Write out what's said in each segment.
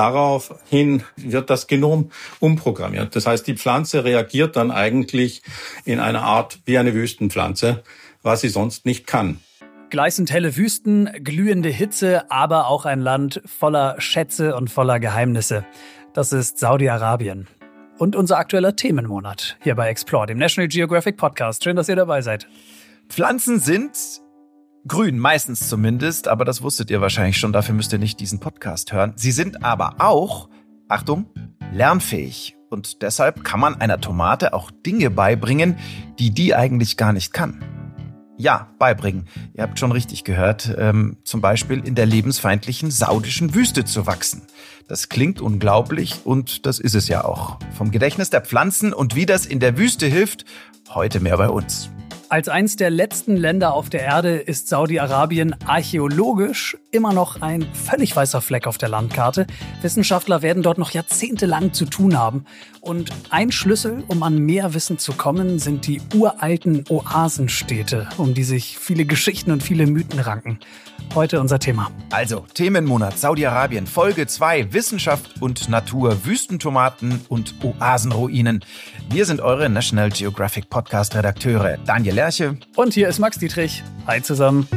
daraufhin wird das Genom umprogrammiert. Das heißt, die Pflanze reagiert dann eigentlich in einer Art wie eine Wüstenpflanze, was sie sonst nicht kann. Gleißend helle Wüsten, glühende Hitze, aber auch ein Land voller Schätze und voller Geheimnisse. Das ist Saudi-Arabien. Und unser aktueller Themenmonat hier bei Explore, dem National Geographic Podcast. Schön, dass ihr dabei seid. Pflanzen sind grün, meistens zumindest, aber das wusstet ihr wahrscheinlich schon, dafür müsst ihr nicht diesen Podcast hören. Sie sind aber auch, Achtung, lernfähig. Und deshalb kann man einer Tomate auch Dinge beibringen, die die eigentlich gar nicht kann. Ja, beibringen. Ihr habt schon richtig gehört. Ähm, zum Beispiel in der lebensfeindlichen saudischen Wüste zu wachsen. Das klingt unglaublich und das ist es ja auch. Vom Gedächtnis der Pflanzen und wie das in der Wüste hilft, heute mehr bei uns. Als eins der letzten Länder auf der Erde ist Saudi-Arabien archäologisch immer noch ein völlig weißer Fleck auf der Landkarte. Wissenschaftler werden dort noch jahrzehntelang zu tun haben. Und ein Schlüssel, um an mehr Wissen zu kommen, sind die uralten Oasenstädte, um die sich viele Geschichten und viele Mythen ranken. Heute unser Thema. Also, Themenmonat Saudi-Arabien, Folge 2, Wissenschaft und Natur, Wüstentomaten und Oasenruinen. Wir sind eure National Geographic Podcast-Redakteure Daniel Lerche. Und hier ist Max Dietrich. Hi zusammen.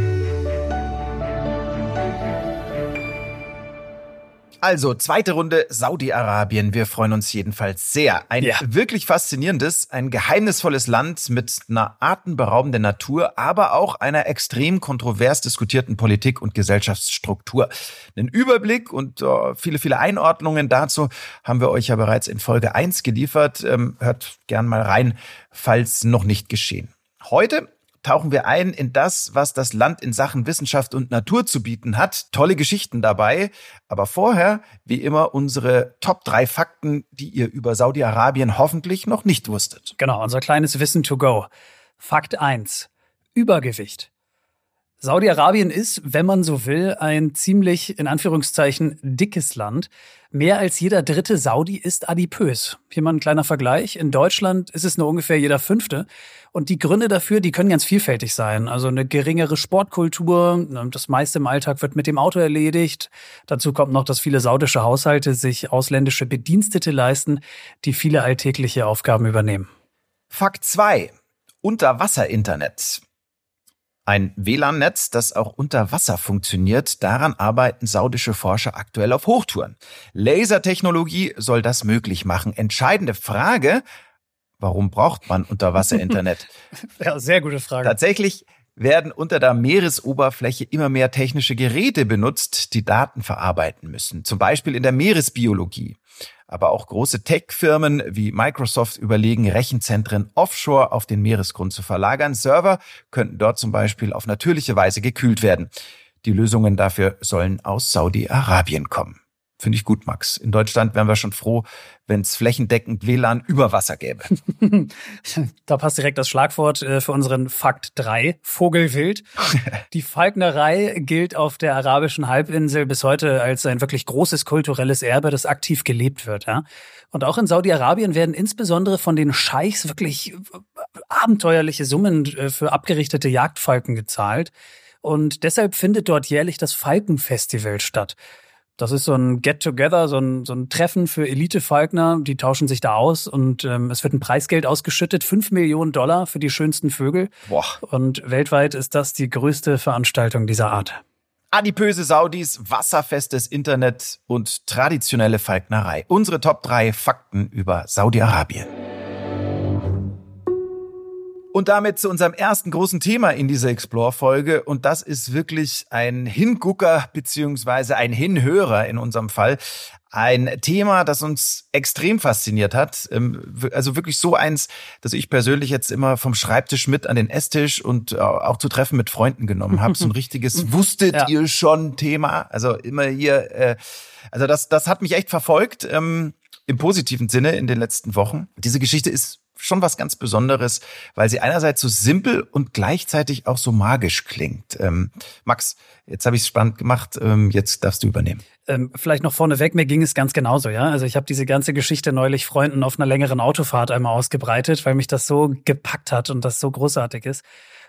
Also, zweite Runde Saudi-Arabien. Wir freuen uns jedenfalls sehr. Ein ja. wirklich faszinierendes, ein geheimnisvolles Land mit einer atemberaubenden Natur, aber auch einer extrem kontrovers diskutierten Politik und Gesellschaftsstruktur. Einen Überblick und uh, viele, viele Einordnungen dazu haben wir euch ja bereits in Folge 1 geliefert. Ähm, hört gern mal rein, falls noch nicht geschehen. Heute tauchen wir ein in das, was das Land in Sachen Wissenschaft und Natur zu bieten hat. Tolle Geschichten dabei. Aber vorher, wie immer, unsere Top drei Fakten, die ihr über Saudi-Arabien hoffentlich noch nicht wusstet. Genau, unser kleines Wissen to go. Fakt eins: Übergewicht. Saudi-Arabien ist, wenn man so will, ein ziemlich, in Anführungszeichen, dickes Land. Mehr als jeder dritte Saudi ist adipös. Hier mal ein kleiner Vergleich. In Deutschland ist es nur ungefähr jeder fünfte. Und die Gründe dafür, die können ganz vielfältig sein. Also eine geringere Sportkultur, das meiste im Alltag wird mit dem Auto erledigt. Dazu kommt noch, dass viele saudische Haushalte sich ausländische Bedienstete leisten, die viele alltägliche Aufgaben übernehmen. Fakt 2. Unterwasser-Internet. Ein WLAN-Netz, das auch unter Wasser funktioniert, daran arbeiten saudische Forscher aktuell auf Hochtouren. Lasertechnologie soll das möglich machen. Entscheidende Frage, warum braucht man Unterwasser-Internet? ja, sehr gute Frage. Tatsächlich werden unter der Meeresoberfläche immer mehr technische Geräte benutzt, die Daten verarbeiten müssen. Zum Beispiel in der Meeresbiologie. Aber auch große Tech-Firmen wie Microsoft überlegen, Rechenzentren offshore auf den Meeresgrund zu verlagern. Server könnten dort zum Beispiel auf natürliche Weise gekühlt werden. Die Lösungen dafür sollen aus Saudi-Arabien kommen. Finde ich gut, Max. In Deutschland wären wir schon froh, wenn es flächendeckend WLAN über Wasser gäbe. da passt direkt das Schlagwort äh, für unseren Fakt 3, Vogelwild. Die Falknerei gilt auf der arabischen Halbinsel bis heute als ein wirklich großes kulturelles Erbe, das aktiv gelebt wird. Ja? Und auch in Saudi-Arabien werden insbesondere von den Scheichs wirklich abenteuerliche Summen äh, für abgerichtete Jagdfalken gezahlt. Und deshalb findet dort jährlich das Falkenfestival statt. Das ist so ein Get-Together, so ein, so ein Treffen für Elite-Falkner. Die tauschen sich da aus und ähm, es wird ein Preisgeld ausgeschüttet, fünf Millionen Dollar für die schönsten Vögel. Boah. Und weltweit ist das die größte Veranstaltung dieser Art. Adipöse Saudis, wasserfestes Internet und traditionelle Falknerei. Unsere Top 3 Fakten über Saudi-Arabien. Und damit zu unserem ersten großen Thema in dieser Explore-Folge. Und das ist wirklich ein Hingucker beziehungsweise ein Hinhörer in unserem Fall. Ein Thema, das uns extrem fasziniert hat. Ähm, also wirklich so eins, dass ich persönlich jetzt immer vom Schreibtisch mit an den Esstisch und äh, auch zu Treffen mit Freunden genommen habe. So ein richtiges Wusstet ja. ihr schon Thema. Also immer hier, äh, also das, das hat mich echt verfolgt. Ähm, im positiven Sinne in den letzten Wochen. Diese Geschichte ist schon was ganz Besonderes, weil sie einerseits so simpel und gleichzeitig auch so magisch klingt. Ähm, Max, jetzt habe ich es spannend gemacht, ähm, jetzt darfst du übernehmen. Ähm, vielleicht noch vorneweg, mir ging es ganz genauso, ja. Also ich habe diese ganze Geschichte neulich Freunden auf einer längeren Autofahrt einmal ausgebreitet, weil mich das so gepackt hat und das so großartig ist.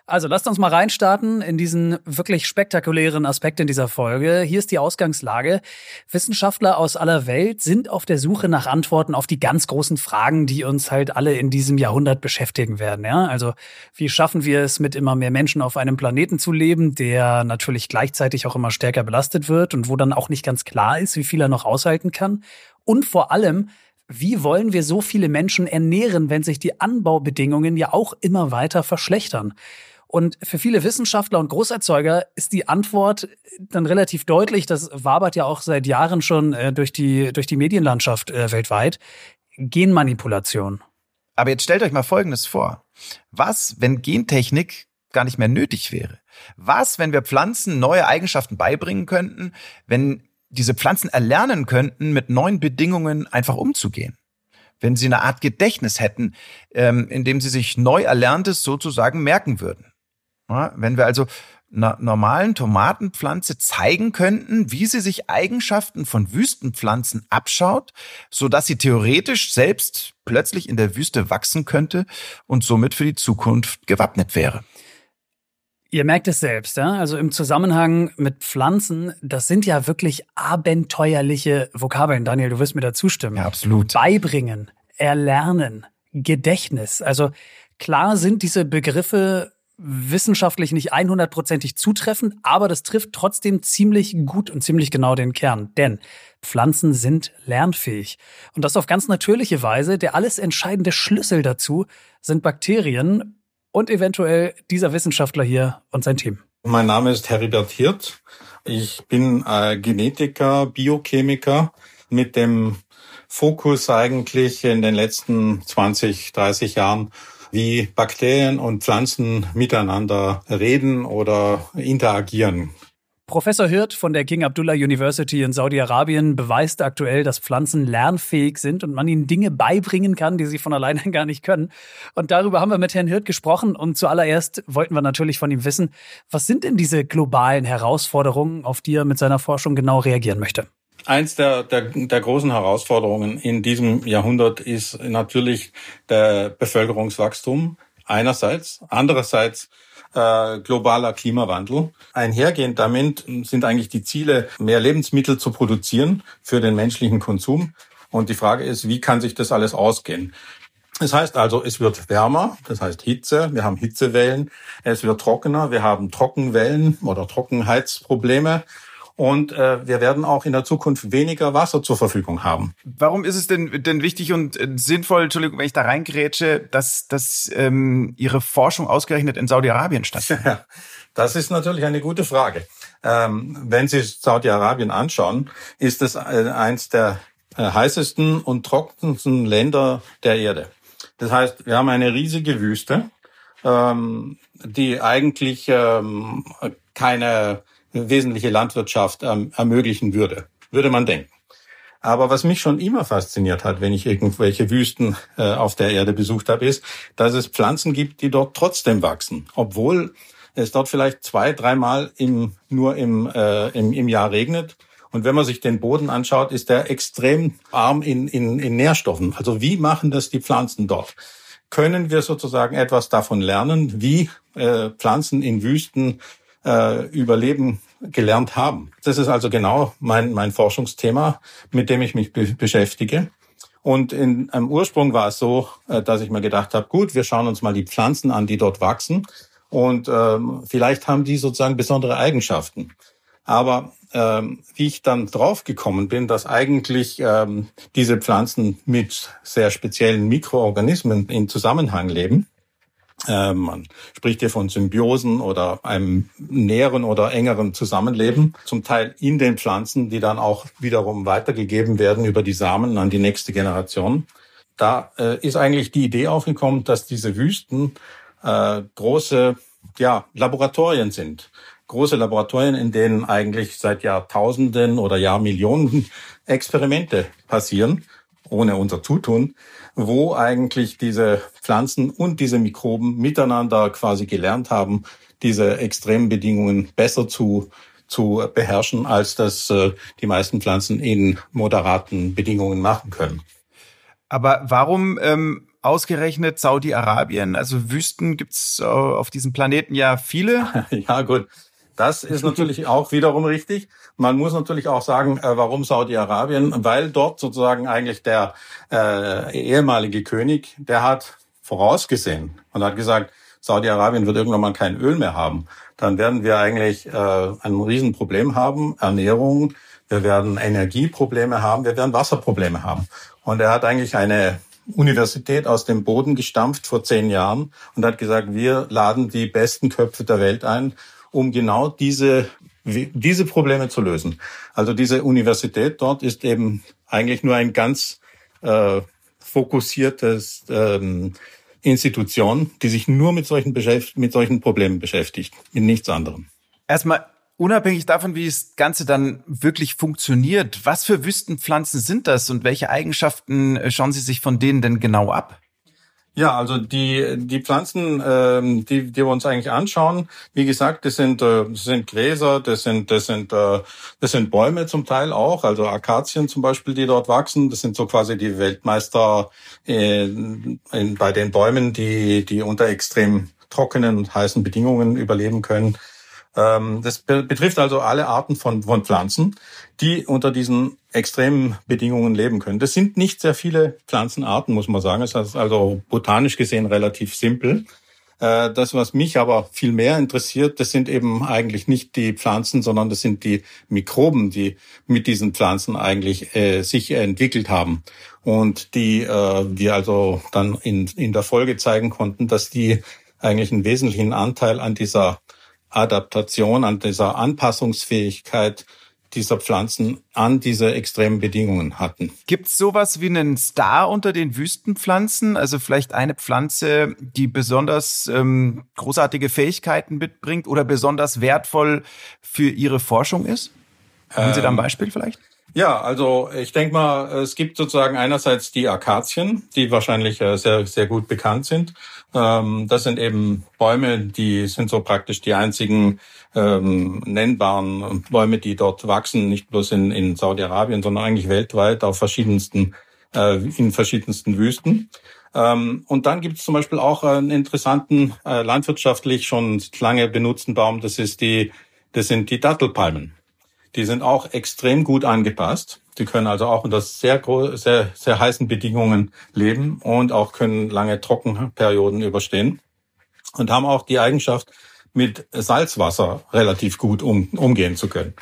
Also lasst uns mal reinstarten in diesen wirklich spektakulären Aspekt in dieser Folge. Hier ist die Ausgangslage. Wissenschaftler aus aller Welt sind auf der Suche nach Antworten auf die ganz großen Fragen, die uns halt alle in diesem Jahrhundert beschäftigen werden. Ja? Also wie schaffen wir es, mit immer mehr Menschen auf einem Planeten zu leben, der natürlich gleichzeitig auch immer stärker belastet wird und wo dann auch nicht ganz klar ist, wie viel er noch aushalten kann? Und vor allem, wie wollen wir so viele Menschen ernähren, wenn sich die Anbaubedingungen ja auch immer weiter verschlechtern? Und für viele Wissenschaftler und Großerzeuger ist die Antwort dann relativ deutlich. Das wabert ja auch seit Jahren schon äh, durch die, durch die Medienlandschaft äh, weltweit. Genmanipulation. Aber jetzt stellt euch mal Folgendes vor. Was, wenn Gentechnik gar nicht mehr nötig wäre? Was, wenn wir Pflanzen neue Eigenschaften beibringen könnten, wenn diese Pflanzen erlernen könnten, mit neuen Bedingungen einfach umzugehen? Wenn sie eine Art Gedächtnis hätten, ähm, in dem sie sich neu Erlerntes sozusagen merken würden. Ja, wenn wir also einer normalen Tomatenpflanze zeigen könnten, wie sie sich Eigenschaften von Wüstenpflanzen abschaut, so dass sie theoretisch selbst plötzlich in der Wüste wachsen könnte und somit für die Zukunft gewappnet wäre. Ihr merkt es selbst, ja? also im Zusammenhang mit Pflanzen, das sind ja wirklich abenteuerliche Vokabeln. Daniel, du wirst mir da zustimmen. Ja, absolut. Beibringen, erlernen, Gedächtnis. Also klar sind diese Begriffe wissenschaftlich nicht 100%ig zutreffend, aber das trifft trotzdem ziemlich gut und ziemlich genau den Kern. Denn Pflanzen sind lernfähig. Und das auf ganz natürliche Weise. Der alles entscheidende Schlüssel dazu sind Bakterien und eventuell dieser Wissenschaftler hier und sein Team. Mein Name ist Heribert Hirt. Ich bin äh, Genetiker, Biochemiker mit dem Fokus eigentlich in den letzten 20, 30 Jahren wie Bakterien und Pflanzen miteinander reden oder interagieren. Professor Hirt von der King Abdullah University in Saudi-Arabien beweist aktuell, dass Pflanzen lernfähig sind und man ihnen Dinge beibringen kann, die sie von alleine gar nicht können. Und darüber haben wir mit Herrn Hirt gesprochen und zuallererst wollten wir natürlich von ihm wissen, was sind denn diese globalen Herausforderungen, auf die er mit seiner Forschung genau reagieren möchte? Eins der, der, der großen Herausforderungen in diesem Jahrhundert ist natürlich der Bevölkerungswachstum einerseits, andererseits äh, globaler Klimawandel. Einhergehend damit sind eigentlich die Ziele, mehr Lebensmittel zu produzieren für den menschlichen Konsum. Und die Frage ist, wie kann sich das alles ausgehen? Das heißt also, es wird wärmer, das heißt Hitze, wir haben Hitzewellen, es wird trockener, wir haben Trockenwellen oder Trockenheitsprobleme und äh, wir werden auch in der Zukunft weniger Wasser zur Verfügung haben. Warum ist es denn, denn wichtig und äh, sinnvoll, Entschuldigung, wenn ich da reingrätsche, dass, dass ähm, Ihre Forschung ausgerechnet in Saudi-Arabien stattfindet? das ist natürlich eine gute Frage. Ähm, wenn Sie Saudi-Arabien anschauen, ist es äh, eins der äh, heißesten und trockensten Länder der Erde. Das heißt, wir haben eine riesige Wüste, ähm, die eigentlich ähm, keine wesentliche Landwirtschaft ähm, ermöglichen würde, würde man denken. Aber was mich schon immer fasziniert hat, wenn ich irgendwelche Wüsten äh, auf der Erde besucht habe, ist, dass es Pflanzen gibt, die dort trotzdem wachsen, obwohl es dort vielleicht zwei, dreimal im, nur im, äh, im, im Jahr regnet. Und wenn man sich den Boden anschaut, ist der extrem arm in, in, in Nährstoffen. Also wie machen das die Pflanzen dort? Können wir sozusagen etwas davon lernen, wie äh, Pflanzen in Wüsten äh, überleben gelernt haben. Das ist also genau mein, mein Forschungsthema, mit dem ich mich be beschäftige. Und in, am Ursprung war es so, äh, dass ich mir gedacht habe, gut, wir schauen uns mal die Pflanzen an, die dort wachsen. Und ähm, vielleicht haben die sozusagen besondere Eigenschaften. Aber ähm, wie ich dann draufgekommen bin, dass eigentlich ähm, diese Pflanzen mit sehr speziellen Mikroorganismen in Zusammenhang leben, man spricht hier von Symbiosen oder einem näheren oder engeren Zusammenleben, zum Teil in den Pflanzen, die dann auch wiederum weitergegeben werden über die Samen an die nächste Generation. Da äh, ist eigentlich die Idee aufgekommen, dass diese Wüsten äh, große ja, Laboratorien sind. Große Laboratorien, in denen eigentlich seit Jahrtausenden oder Jahrmillionen Experimente passieren, ohne unser Zutun wo eigentlich diese Pflanzen und diese Mikroben miteinander quasi gelernt haben, diese extremen Bedingungen besser zu zu beherrschen, als das äh, die meisten Pflanzen in moderaten Bedingungen machen können. Aber warum ähm, ausgerechnet Saudi-Arabien? Also Wüsten gibt's äh, auf diesem Planeten ja viele. ja, gut. Das ist natürlich auch wiederum richtig. Man muss natürlich auch sagen, äh, warum Saudi-Arabien? Weil dort sozusagen eigentlich der äh, ehemalige König, der hat vorausgesehen und hat gesagt, Saudi-Arabien wird irgendwann mal kein Öl mehr haben. Dann werden wir eigentlich äh, ein Riesenproblem haben, Ernährung, wir werden Energieprobleme haben, wir werden Wasserprobleme haben. Und er hat eigentlich eine Universität aus dem Boden gestampft vor zehn Jahren und hat gesagt, wir laden die besten Köpfe der Welt ein, um genau diese, diese Probleme zu lösen. Also diese Universität dort ist eben eigentlich nur ein ganz äh, fokussiertes ähm, Institution, die sich nur mit solchen, mit solchen Problemen beschäftigt, mit nichts anderem. Erstmal Unabhängig davon, wie das Ganze dann wirklich funktioniert, was für Wüstenpflanzen sind das und welche Eigenschaften äh, schauen Sie sich von denen denn genau ab? Ja, also die die Pflanzen, ähm, die die wir uns eigentlich anschauen, wie gesagt, das sind äh, das sind Gräser, das sind das sind äh, das sind Bäume zum Teil auch, also Akazien zum Beispiel, die dort wachsen. Das sind so quasi die Weltmeister in, in, bei den Bäumen, die die unter extrem trockenen und heißen Bedingungen überleben können. Ähm, das betrifft also alle Arten von, von Pflanzen, die unter diesen extremen Bedingungen leben können. Das sind nicht sehr viele Pflanzenarten, muss man sagen. Es ist also botanisch gesehen relativ simpel. Äh, das, was mich aber viel mehr interessiert, das sind eben eigentlich nicht die Pflanzen, sondern das sind die Mikroben, die mit diesen Pflanzen eigentlich äh, sich entwickelt haben und die äh, wir also dann in, in der Folge zeigen konnten, dass die eigentlich einen wesentlichen Anteil an dieser Adaptation, an dieser Anpassungsfähigkeit dieser Pflanzen an diese extremen Bedingungen hatten. Gibt es sowas wie einen Star unter den Wüstenpflanzen? Also vielleicht eine Pflanze, die besonders ähm, großartige Fähigkeiten mitbringt oder besonders wertvoll für Ihre Forschung ist? Haben Sie da ein ähm, Beispiel vielleicht? Ja, also ich denke mal, es gibt sozusagen einerseits die Akazien, die wahrscheinlich äh, sehr, sehr gut bekannt sind. Ähm, das sind eben Bäume, die sind so praktisch die einzigen ähm, nennbaren Bäume, die dort wachsen, nicht bloß in, in Saudi-Arabien, sondern eigentlich weltweit auf verschiedensten, äh, in verschiedensten Wüsten. Ähm, und dann gibt es zum Beispiel auch einen interessanten, äh, landwirtschaftlich schon lange benutzten Baum, das ist die, das sind die Dattelpalmen. Die sind auch extrem gut angepasst. Die können also auch unter sehr, sehr, sehr heißen Bedingungen leben und auch können lange Trockenperioden überstehen und haben auch die Eigenschaft, mit Salzwasser relativ gut um, umgehen zu können.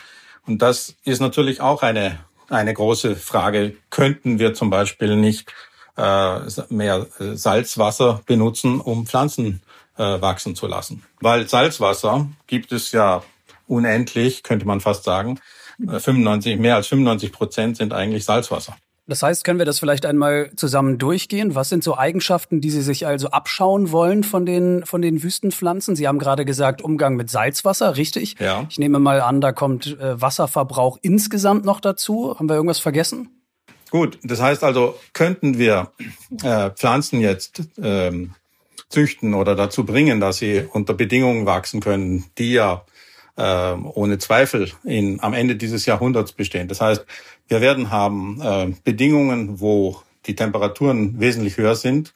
Und das ist natürlich auch eine, eine große Frage. Könnten wir zum Beispiel nicht äh, mehr Salzwasser benutzen, um Pflanzen äh, wachsen zu lassen? Weil Salzwasser gibt es ja unendlich, könnte man fast sagen. 95, äh, mehr als 95 Prozent sind eigentlich Salzwasser. Das heißt, können wir das vielleicht einmal zusammen durchgehen? Was sind so Eigenschaften, die Sie sich also abschauen wollen von den, von den Wüstenpflanzen? Sie haben gerade gesagt, Umgang mit Salzwasser, richtig? Ja. Ich nehme mal an, da kommt äh, Wasserverbrauch insgesamt noch dazu. Haben wir irgendwas vergessen? Gut, das heißt also, könnten wir äh, Pflanzen jetzt ähm, züchten oder dazu bringen, dass sie unter Bedingungen wachsen können, die ja äh, ohne Zweifel in, am Ende dieses Jahrhunderts bestehen. Das heißt, wir werden haben äh, Bedingungen, wo die Temperaturen wesentlich höher sind,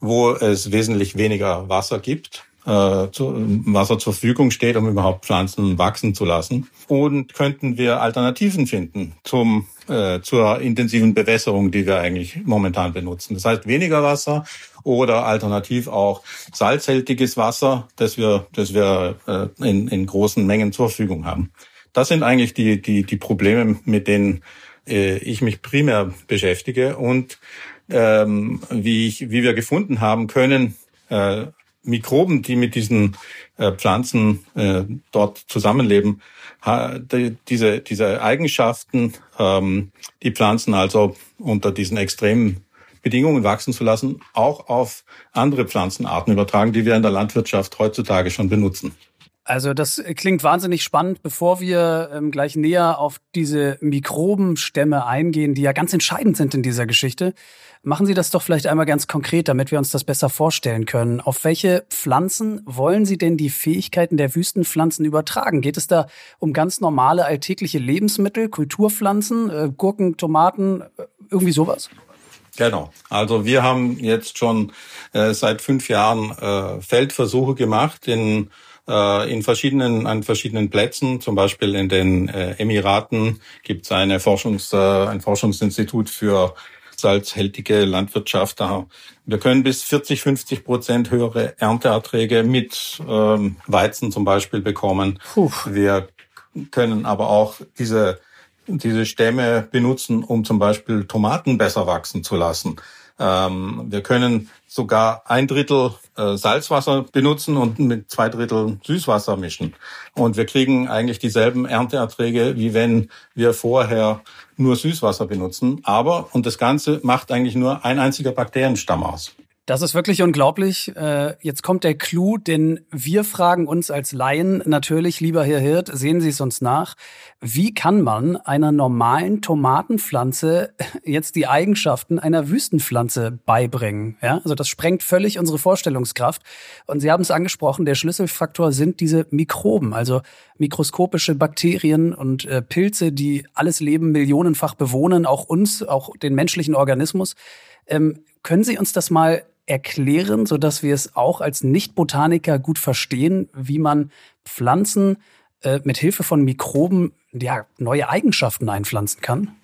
wo es wesentlich weniger Wasser gibt, äh, zu, Wasser zur Verfügung steht, um überhaupt Pflanzen wachsen zu lassen. Und könnten wir Alternativen finden zum, äh, zur intensiven Bewässerung, die wir eigentlich momentan benutzen. Das heißt weniger Wasser oder alternativ auch salzhaltiges Wasser, das wir, das wir äh, in, in großen Mengen zur Verfügung haben. Das sind eigentlich die, die, die Probleme, mit denen äh, ich mich primär beschäftige und ähm, wie, ich, wie wir gefunden haben können, äh, Mikroben, die mit diesen äh, Pflanzen äh, dort zusammenleben, diese, diese Eigenschaften, ähm, die Pflanzen also unter diesen extremen Bedingungen wachsen zu lassen, auch auf andere Pflanzenarten übertragen, die wir in der Landwirtschaft heutzutage schon benutzen. Also das klingt wahnsinnig spannend. Bevor wir ähm, gleich näher auf diese Mikrobenstämme eingehen, die ja ganz entscheidend sind in dieser Geschichte, machen Sie das doch vielleicht einmal ganz konkret, damit wir uns das besser vorstellen können. Auf welche Pflanzen wollen Sie denn die Fähigkeiten der Wüstenpflanzen übertragen? Geht es da um ganz normale alltägliche Lebensmittel, Kulturpflanzen, äh, Gurken, Tomaten, äh, irgendwie sowas? Genau. Also wir haben jetzt schon äh, seit fünf Jahren äh, Feldversuche gemacht in äh, in verschiedenen an verschiedenen Plätzen, zum Beispiel in den äh, Emiraten gibt es eine Forschungs, äh, ein Forschungsinstitut für salzhältige Landwirtschaft. Wir können bis 40, 50 Prozent höhere Ernteerträge mit ähm, Weizen zum Beispiel bekommen. Puh. Wir können aber auch diese diese Stämme benutzen, um zum Beispiel Tomaten besser wachsen zu lassen. Ähm, wir können sogar ein Drittel äh, Salzwasser benutzen und mit zwei Drittel Süßwasser mischen. Und wir kriegen eigentlich dieselben Ernteerträge, wie wenn wir vorher nur Süßwasser benutzen. Aber, und das Ganze macht eigentlich nur ein einziger Bakterienstamm aus. Das ist wirklich unglaublich. Äh, jetzt kommt der Clou, denn wir fragen uns als Laien natürlich, lieber Herr Hirt, sehen Sie es uns nach, wie kann man einer normalen Tomatenpflanze jetzt die Eigenschaften einer Wüstenpflanze beibringen? Ja, also das sprengt völlig unsere Vorstellungskraft. Und Sie haben es angesprochen, der Schlüsselfaktor sind diese Mikroben, also mikroskopische Bakterien und äh, Pilze, die alles Leben millionenfach bewohnen, auch uns, auch den menschlichen Organismus. Ähm, können Sie uns das mal erklären, so dass wir es auch als Nicht-Botaniker gut verstehen, wie man Pflanzen äh, mit Hilfe von Mikroben ja, neue Eigenschaften einpflanzen kann?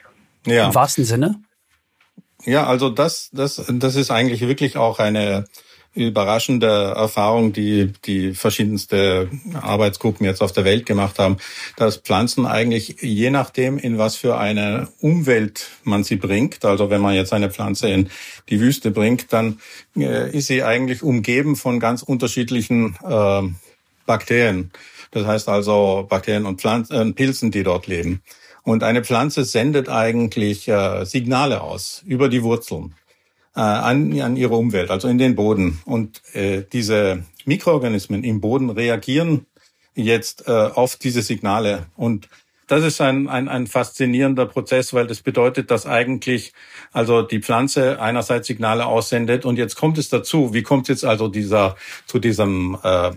Ja. Im wahrsten Sinne? Ja, also das, das, das ist eigentlich wirklich auch eine überraschende Erfahrung, die die verschiedenste Arbeitsgruppen jetzt auf der Welt gemacht haben, dass Pflanzen eigentlich je nachdem, in was für eine Umwelt man sie bringt, also wenn man jetzt eine Pflanze in die Wüste bringt, dann äh, ist sie eigentlich umgeben von ganz unterschiedlichen äh, Bakterien. Das heißt also Bakterien und Pflanzen, äh, Pilzen, die dort leben. Und eine Pflanze sendet eigentlich äh, Signale aus über die Wurzeln äh, an, an ihre Umwelt, also in den Boden. Und äh, diese Mikroorganismen im Boden reagieren jetzt äh, auf diese Signale. Und das ist ein, ein, ein faszinierender Prozess, weil das bedeutet, dass eigentlich also die Pflanze einerseits Signale aussendet und jetzt kommt es dazu. Wie kommt jetzt also dieser zu diesem äh,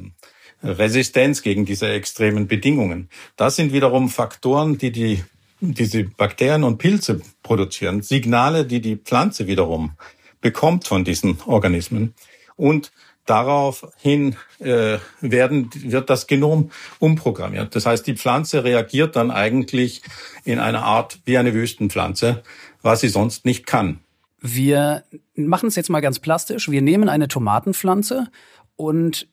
Resistenz gegen diese extremen Bedingungen? Das sind wiederum Faktoren, die die diese Bakterien und Pilze produzieren, Signale, die die Pflanze wiederum bekommt von diesen Organismen. Und daraufhin äh, werden, wird das Genom umprogrammiert. Das heißt, die Pflanze reagiert dann eigentlich in einer Art wie eine Wüstenpflanze, was sie sonst nicht kann. Wir machen es jetzt mal ganz plastisch. Wir nehmen eine Tomatenpflanze und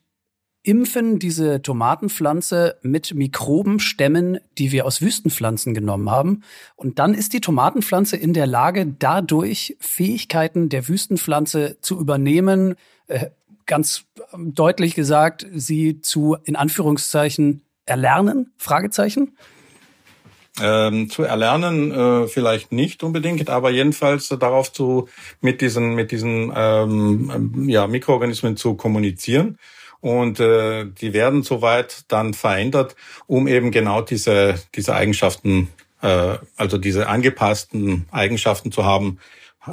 impfen diese Tomatenpflanze mit Mikrobenstämmen, die wir aus Wüstenpflanzen genommen haben. Und dann ist die Tomatenpflanze in der Lage, dadurch Fähigkeiten der Wüstenpflanze zu übernehmen, äh, ganz deutlich gesagt, sie zu, in Anführungszeichen, erlernen? Fragezeichen? Ähm, zu erlernen äh, vielleicht nicht unbedingt, aber jedenfalls darauf zu mit diesen mit diesen ähm, ja, Mikroorganismen zu kommunizieren und äh, die werden soweit dann verändert, um eben genau diese, diese Eigenschaften, äh, also diese angepassten Eigenschaften zu haben.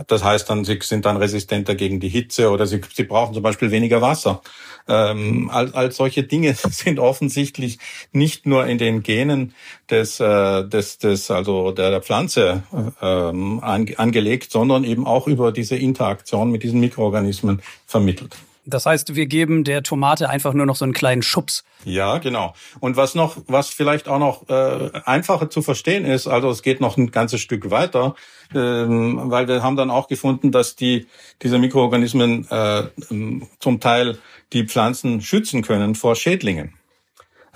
Das heißt dann, sie sind dann resistenter gegen die Hitze oder sie, sie brauchen zum Beispiel weniger Wasser. Ähm, all, all solche Dinge sind offensichtlich nicht nur in den Genen des, äh, des, des also der, der Pflanze ähm, angelegt, sondern eben auch über diese Interaktion mit diesen Mikroorganismen vermittelt. Das heißt, wir geben der Tomate einfach nur noch so einen kleinen Schubs. Ja, genau. Und was noch, was vielleicht auch noch äh, einfacher zu verstehen ist, also es geht noch ein ganzes Stück weiter, ähm, weil wir haben dann auch gefunden, dass die diese Mikroorganismen äh, zum Teil die Pflanzen schützen können vor Schädlingen.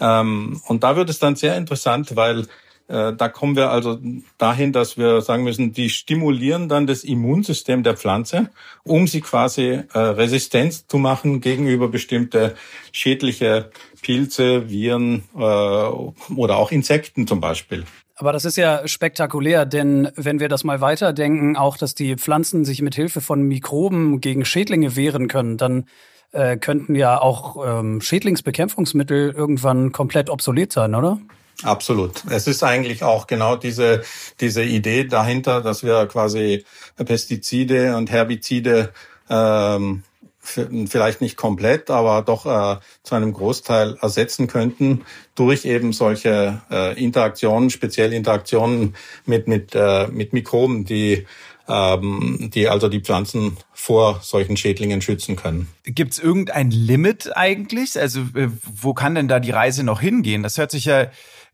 Ähm, und da wird es dann sehr interessant, weil da kommen wir also dahin, dass wir sagen müssen, die stimulieren dann das Immunsystem der Pflanze, um sie quasi äh, resistent zu machen gegenüber bestimmte schädliche Pilze, Viren äh, oder auch Insekten zum Beispiel. Aber das ist ja spektakulär, denn wenn wir das mal weiterdenken, auch dass die Pflanzen sich mit Hilfe von Mikroben gegen Schädlinge wehren können, dann äh, könnten ja auch ähm, Schädlingsbekämpfungsmittel irgendwann komplett obsolet sein, oder? Absolut. Es ist eigentlich auch genau diese, diese Idee dahinter, dass wir quasi Pestizide und Herbizide ähm, vielleicht nicht komplett, aber doch äh, zu einem Großteil ersetzen könnten durch eben solche äh, Interaktionen, speziell Interaktionen mit mit äh, mit Mikroben, die ähm, die also die Pflanzen vor solchen Schädlingen schützen können. Gibt es irgendein Limit eigentlich? Also äh, wo kann denn da die Reise noch hingehen? Das hört sich ja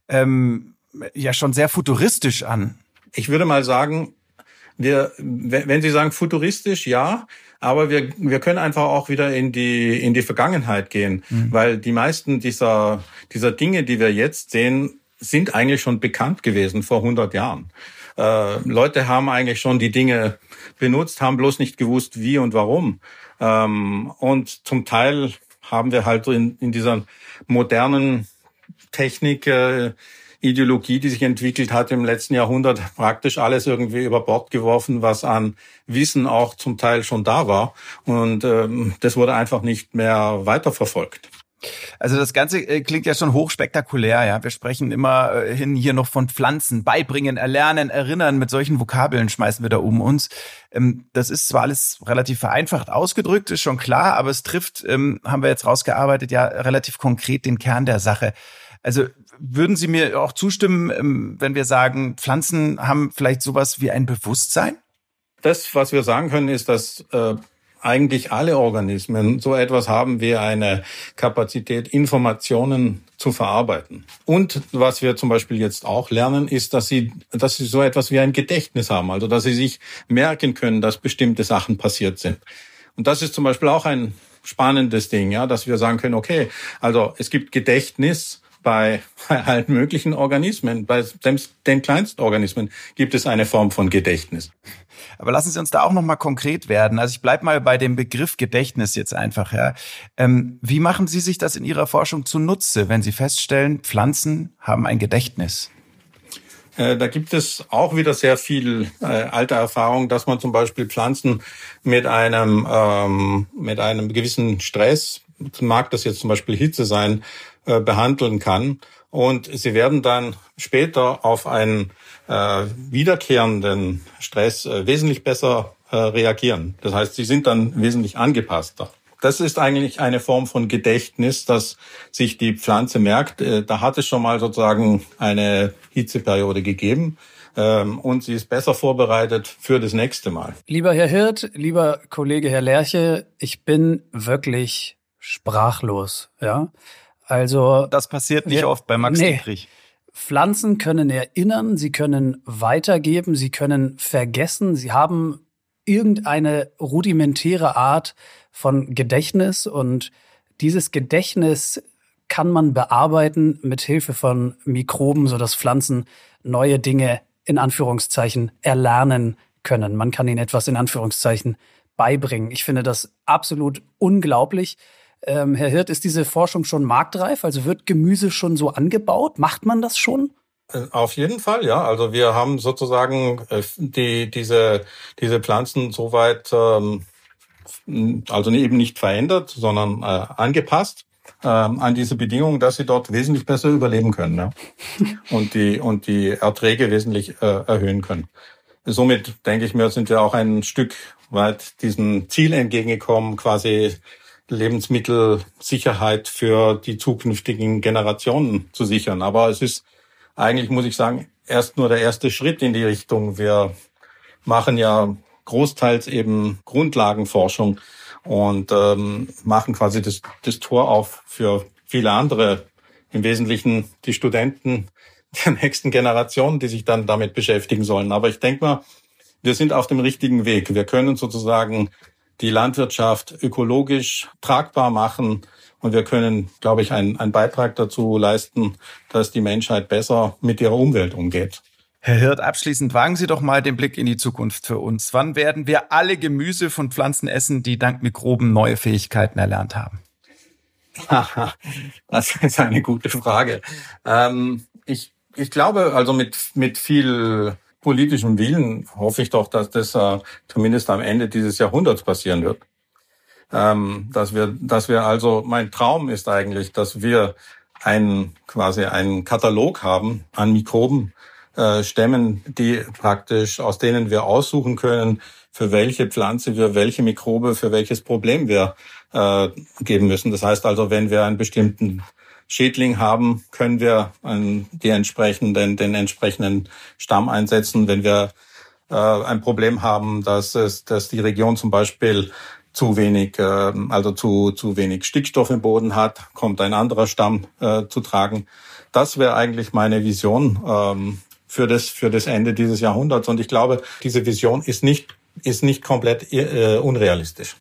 ähm, ja schon sehr futuristisch an. Ich würde mal sagen, wir, wenn Sie sagen futuristisch, ja, aber wir, wir können einfach auch wieder in die, in die Vergangenheit gehen, mhm. weil die meisten dieser, dieser Dinge, die wir jetzt sehen, sind eigentlich schon bekannt gewesen vor 100 Jahren. Äh, Leute haben eigentlich schon die Dinge benutzt, haben bloß nicht gewusst, wie und warum. Ähm, und zum Teil haben wir halt in, in dieser modernen Technik äh, Ideologie, die sich entwickelt hat im letzten Jahrhundert, praktisch alles irgendwie über Bord geworfen, was an Wissen auch zum Teil schon da war. Und ähm, das wurde einfach nicht mehr weiterverfolgt. Also das Ganze äh, klingt ja schon hochspektakulär, ja. Wir sprechen immer äh, hier noch von Pflanzen, beibringen, erlernen, erinnern. Mit solchen Vokabeln schmeißen wir da um uns. Ähm, das ist zwar alles relativ vereinfacht ausgedrückt, ist schon klar, aber es trifft, ähm, haben wir jetzt rausgearbeitet, ja relativ konkret den Kern der Sache. Also würden Sie mir auch zustimmen, ähm, wenn wir sagen, Pflanzen haben vielleicht sowas wie ein Bewusstsein? Das, was wir sagen können, ist, dass äh, eigentlich alle Organismen so etwas haben wie eine Kapazität, Informationen zu verarbeiten. Und was wir zum Beispiel jetzt auch lernen, ist, dass sie, dass sie so etwas wie ein Gedächtnis haben, also dass sie sich merken können, dass bestimmte Sachen passiert sind. Und das ist zum Beispiel auch ein spannendes Ding, ja, dass wir sagen können, okay, also es gibt Gedächtnis bei, bei allen möglichen Organismen, bei den kleinsten Organismen gibt es eine Form von Gedächtnis. Aber lassen Sie uns da auch noch mal konkret werden. Also ich bleibe mal bei dem Begriff Gedächtnis jetzt einfach. Ja. Ähm, wie machen Sie sich das in Ihrer Forschung zunutze, wenn Sie feststellen, Pflanzen haben ein Gedächtnis? Äh, da gibt es auch wieder sehr viel äh, alte Erfahrung, dass man zum Beispiel Pflanzen mit einem ähm, mit einem gewissen Stress, mag das jetzt zum Beispiel Hitze sein, äh, behandeln kann. Und sie werden dann später auf einen äh, wiederkehrenden Stress äh, wesentlich besser äh, reagieren. Das heißt, sie sind dann wesentlich angepasster. Das ist eigentlich eine Form von Gedächtnis, dass sich die Pflanze merkt, äh, da hat es schon mal sozusagen eine Hitzeperiode gegeben ähm, und sie ist besser vorbereitet für das nächste Mal. Lieber Herr Hirt, lieber Kollege Herr Lerche, ich bin wirklich sprachlos, ja. Also das passiert nicht wir, oft bei Max nee. Dietrich. Pflanzen können erinnern, sie können weitergeben, sie können vergessen, sie haben irgendeine rudimentäre Art von Gedächtnis und dieses Gedächtnis kann man bearbeiten mit Hilfe von Mikroben, so dass Pflanzen neue Dinge in Anführungszeichen erlernen können. Man kann ihnen etwas in Anführungszeichen beibringen. Ich finde das absolut unglaublich. Ähm, Herr Hirt, ist diese Forschung schon marktreif? Also wird Gemüse schon so angebaut? Macht man das schon? Äh, auf jeden Fall, ja. Also wir haben sozusagen äh, die, diese, diese Pflanzen soweit, ähm, also eben nicht verändert, sondern äh, angepasst ähm, an diese Bedingungen, dass sie dort wesentlich besser überleben können ja? und die und die Erträge wesentlich äh, erhöhen können. Somit denke ich mir, sind wir auch ein Stück weit diesem Ziel entgegengekommen, quasi Lebensmittelsicherheit für die zukünftigen Generationen zu sichern. Aber es ist eigentlich, muss ich sagen, erst nur der erste Schritt in die Richtung. Wir machen ja großteils eben Grundlagenforschung und ähm, machen quasi das, das Tor auf für viele andere, im Wesentlichen die Studenten der nächsten Generation, die sich dann damit beschäftigen sollen. Aber ich denke mal, wir sind auf dem richtigen Weg. Wir können sozusagen die Landwirtschaft ökologisch tragbar machen. Und wir können, glaube ich, einen, einen Beitrag dazu leisten, dass die Menschheit besser mit ihrer Umwelt umgeht. Herr Hirt, abschließend wagen Sie doch mal den Blick in die Zukunft für uns. Wann werden wir alle Gemüse von Pflanzen essen, die dank Mikroben neue Fähigkeiten erlernt haben? das ist eine gute Frage. Ähm, ich, ich glaube, also mit, mit viel politischem Willen hoffe ich doch, dass das äh, zumindest am Ende dieses Jahrhunderts passieren wird. Ähm, dass wir, dass wir also, mein Traum ist eigentlich, dass wir einen, quasi einen Katalog haben an Mikroben, äh, Stämmen, die praktisch, aus denen wir aussuchen können, für welche Pflanze wir welche Mikrobe für welches Problem wir äh, geben müssen. Das heißt also, wenn wir einen bestimmten Schädling haben, können wir einen, die entsprechenden, den entsprechenden Stamm einsetzen. Wenn wir äh, ein Problem haben, dass es, dass die Region zum Beispiel zu wenig, äh, also zu, zu wenig Stickstoff im Boden hat, kommt ein anderer Stamm äh, zu tragen. Das wäre eigentlich meine Vision ähm, für das, für das Ende dieses Jahrhunderts. Und ich glaube, diese Vision ist nicht, ist nicht komplett äh, unrealistisch.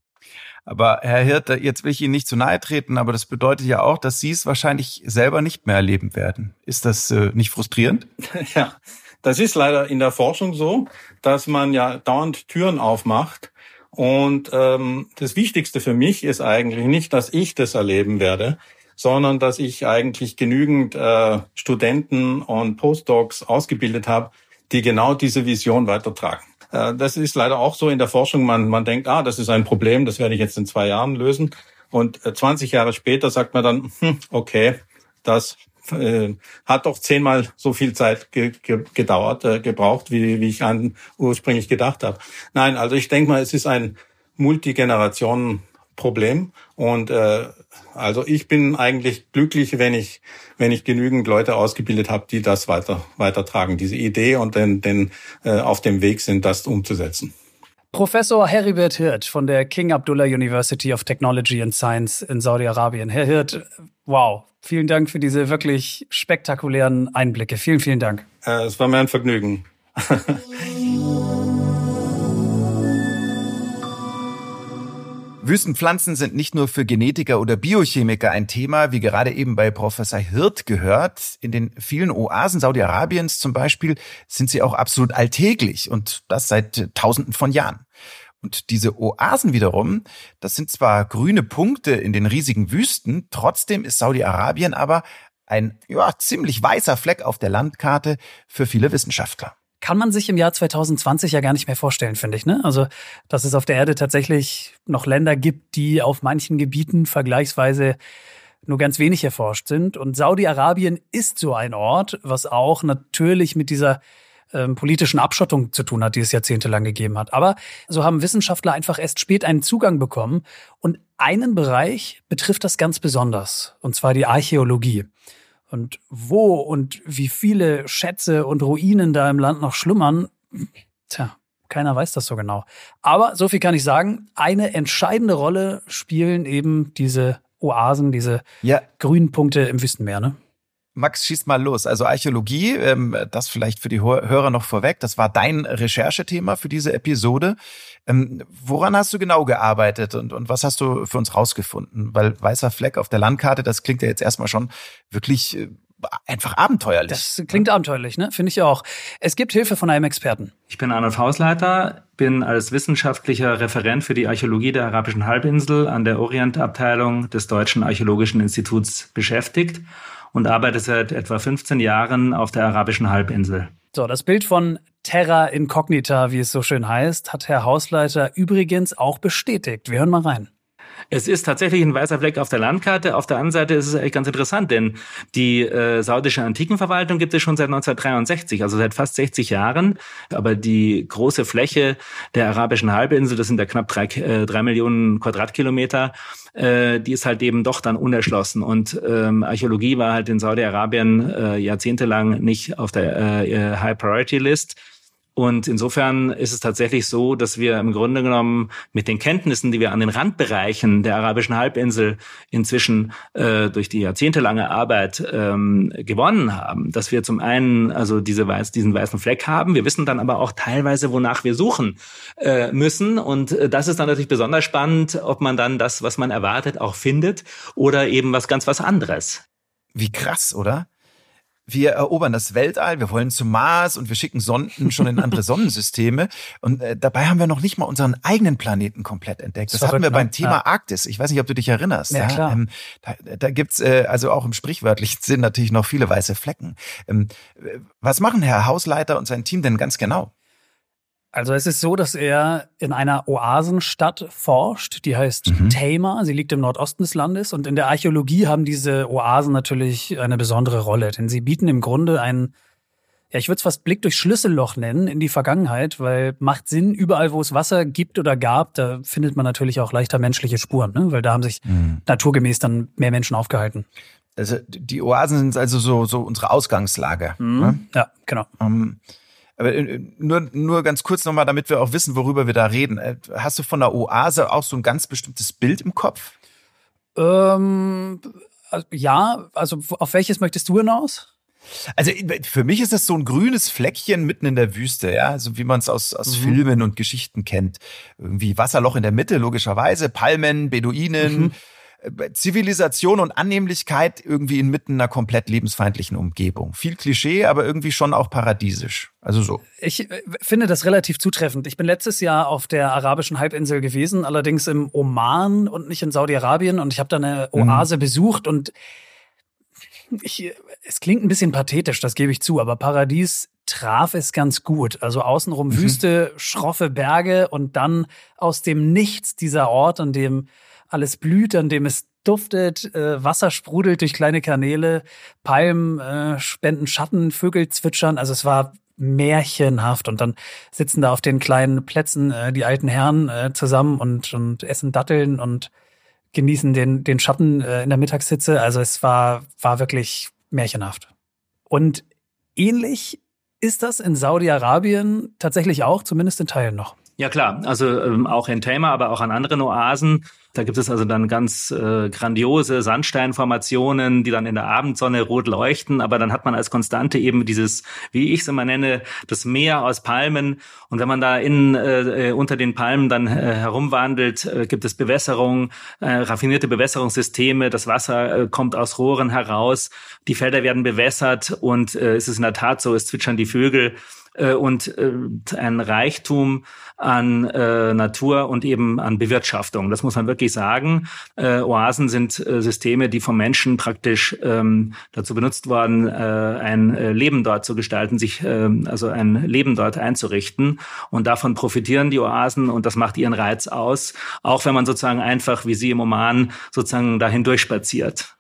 Aber Herr Hirt, jetzt will ich Ihnen nicht zu nahe treten, aber das bedeutet ja auch, dass Sie es wahrscheinlich selber nicht mehr erleben werden. Ist das äh, nicht frustrierend? Ja, das ist leider in der Forschung so, dass man ja dauernd Türen aufmacht. Und ähm, das Wichtigste für mich ist eigentlich nicht, dass ich das erleben werde, sondern dass ich eigentlich genügend äh, Studenten und Postdocs ausgebildet habe, die genau diese Vision weitertragen. Äh, das ist leider auch so in der Forschung. Man, man denkt, ah, das ist ein Problem, das werde ich jetzt in zwei Jahren lösen. Und äh, 20 Jahre später sagt man dann, hm, okay, das äh, hat doch zehnmal so viel Zeit ge ge gedauert, äh, gebraucht, wie, wie ich an ursprünglich gedacht habe. Nein, also ich denke mal, es ist ein Multigenerationen Problem. Und äh, also ich bin eigentlich glücklich, wenn ich, wenn ich genügend Leute ausgebildet habe, die das weiter weitertragen, diese Idee und den, den äh, auf dem Weg sind, das umzusetzen. Professor Heribert Hirt von der King Abdullah University of Technology and Science in Saudi-Arabien. Herr Hirt, wow, vielen Dank für diese wirklich spektakulären Einblicke. Vielen, vielen Dank. Äh, es war mir ein Vergnügen. Wüstenpflanzen sind nicht nur für Genetiker oder Biochemiker ein Thema, wie gerade eben bei Professor Hirt gehört. In den vielen Oasen Saudi-Arabiens zum Beispiel sind sie auch absolut alltäglich und das seit Tausenden von Jahren. Und diese Oasen wiederum, das sind zwar grüne Punkte in den riesigen Wüsten, trotzdem ist Saudi-Arabien aber ein ja, ziemlich weißer Fleck auf der Landkarte für viele Wissenschaftler kann man sich im Jahr 2020 ja gar nicht mehr vorstellen, finde ich. Ne? Also, dass es auf der Erde tatsächlich noch Länder gibt, die auf manchen Gebieten vergleichsweise nur ganz wenig erforscht sind. Und Saudi-Arabien ist so ein Ort, was auch natürlich mit dieser ähm, politischen Abschottung zu tun hat, die es jahrzehntelang gegeben hat. Aber so haben Wissenschaftler einfach erst spät einen Zugang bekommen. Und einen Bereich betrifft das ganz besonders, und zwar die Archäologie. Und wo und wie viele Schätze und Ruinen da im Land noch schlummern, tja, keiner weiß das so genau. Aber so viel kann ich sagen, eine entscheidende Rolle spielen eben diese Oasen, diese ja. grünen Punkte im Wüstenmeer, ne? Max, schieß mal los. Also Archäologie, ähm, das vielleicht für die Hörer noch vorweg, das war dein Recherchethema für diese Episode. Ähm, woran hast du genau gearbeitet und, und was hast du für uns rausgefunden? Weil weißer Fleck auf der Landkarte, das klingt ja jetzt erstmal schon wirklich äh, einfach abenteuerlich. Das klingt abenteuerlich, ne? Finde ich auch. Es gibt Hilfe von einem Experten. Ich bin Arnold Hausleiter, bin als wissenschaftlicher Referent für die Archäologie der arabischen Halbinsel an der Orientabteilung des Deutschen Archäologischen Instituts beschäftigt und arbeite seit etwa 15 Jahren auf der arabischen Halbinsel. So, das Bild von Terra Incognita, wie es so schön heißt, hat Herr Hausleiter übrigens auch bestätigt. Wir hören mal rein. Es ist tatsächlich ein weißer Fleck auf der Landkarte. Auf der anderen Seite ist es eigentlich ganz interessant, denn die äh, saudische Antikenverwaltung gibt es schon seit 1963, also seit fast 60 Jahren. Aber die große Fläche der arabischen Halbinsel, das sind ja knapp drei, äh, drei Millionen Quadratkilometer, äh, die ist halt eben doch dann unerschlossen. Und ähm, Archäologie war halt in Saudi-Arabien äh, jahrzehntelang nicht auf der äh, High Priority List. Und insofern ist es tatsächlich so, dass wir im Grunde genommen mit den Kenntnissen, die wir an den Randbereichen der arabischen Halbinsel inzwischen äh, durch die jahrzehntelange Arbeit ähm, gewonnen haben, dass wir zum einen also diese weiß, diesen weißen Fleck haben. Wir wissen dann aber auch teilweise, wonach wir suchen äh, müssen. Und äh, das ist dann natürlich besonders spannend, ob man dann das, was man erwartet, auch findet oder eben was ganz was anderes. Wie krass, oder? Wir erobern das Weltall, wir wollen zum Mars und wir schicken Sonden schon in andere Sonnensysteme. Und äh, dabei haben wir noch nicht mal unseren eigenen Planeten komplett entdeckt. Das, das hatten wir beim? Thema ja. Arktis. Ich weiß nicht, ob du dich erinnerst. Ja, klar. Ähm, da, da gibt's äh, also auch im sprichwörtlichen Sinn natürlich noch viele weiße Flecken. Ähm, was machen Herr Hausleiter und sein Team denn ganz genau? Also es ist so, dass er in einer Oasenstadt forscht, die heißt mhm. Tama. Sie liegt im Nordosten des Landes und in der Archäologie haben diese Oasen natürlich eine besondere Rolle, denn sie bieten im Grunde einen ja, ich würde es fast Blick durch Schlüsselloch nennen in die Vergangenheit, weil macht Sinn, überall, wo es Wasser gibt oder gab, da findet man natürlich auch leichter menschliche Spuren, ne? weil da haben sich mhm. naturgemäß dann mehr Menschen aufgehalten. Also die Oasen sind also so, so unsere Ausgangslage. Mhm. Ne? Ja, genau. Um, ähm, aber äh, nur, nur ganz kurz nochmal, damit wir auch wissen, worüber wir da reden. Äh, hast du von der Oase auch so ein ganz bestimmtes Bild im Kopf? Ähm, also, ja, also auf welches möchtest du hinaus? Also für mich ist das so ein grünes Fleckchen mitten in der Wüste, ja, so wie man es aus, aus mhm. Filmen und Geschichten kennt. Irgendwie Wasserloch in der Mitte, logischerweise, Palmen, Beduinen, mhm. Äh, Zivilisation und Annehmlichkeit irgendwie inmitten einer komplett lebensfeindlichen Umgebung. Viel Klischee, aber irgendwie schon auch paradiesisch. Also so. Ich äh, finde das relativ zutreffend. Ich bin letztes Jahr auf der arabischen Halbinsel gewesen, allerdings im Oman und nicht in Saudi-Arabien und ich habe da eine mhm. Oase mhm. besucht und ich, es klingt ein bisschen pathetisch, das gebe ich zu, aber Paradies traf es ganz gut. Also außenrum mhm. Wüste, schroffe Berge und dann aus dem Nichts dieser Ort, an dem alles blüht, an dem es duftet, äh, Wasser sprudelt durch kleine Kanäle, Palmen äh, spenden Schatten, Vögel zwitschern. Also es war märchenhaft. Und dann sitzen da auf den kleinen Plätzen äh, die alten Herren äh, zusammen und, und essen Datteln und genießen den, den Schatten äh, in der Mittagssitze. Also es war, war wirklich märchenhaft. Und ähnlich ist das in Saudi-Arabien tatsächlich auch, zumindest in Teilen noch. Ja klar, also ähm, auch in Tama, aber auch an anderen Oasen da gibt es also dann ganz äh, grandiose Sandsteinformationen, die dann in der Abendsonne rot leuchten, aber dann hat man als Konstante eben dieses, wie ich es immer nenne, das Meer aus Palmen. Und wenn man da in, äh, äh unter den Palmen dann äh, herumwandelt, äh, gibt es Bewässerung, äh, raffinierte Bewässerungssysteme, das Wasser äh, kommt aus Rohren heraus, die Felder werden bewässert und äh, es ist in der Tat so, es zwitschern die Vögel äh, und äh, ein Reichtum an äh, Natur und eben an Bewirtschaftung. Das muss man wirklich sagen. Äh, Oasen sind äh, Systeme, die vom Menschen praktisch ähm, dazu benutzt worden, äh, ein äh, Leben dort zu gestalten, sich äh, also ein Leben dort einzurichten. Und davon profitieren die Oasen und das macht ihren Reiz aus, auch wenn man sozusagen einfach wie Sie im Oman sozusagen dahin durchspaziert.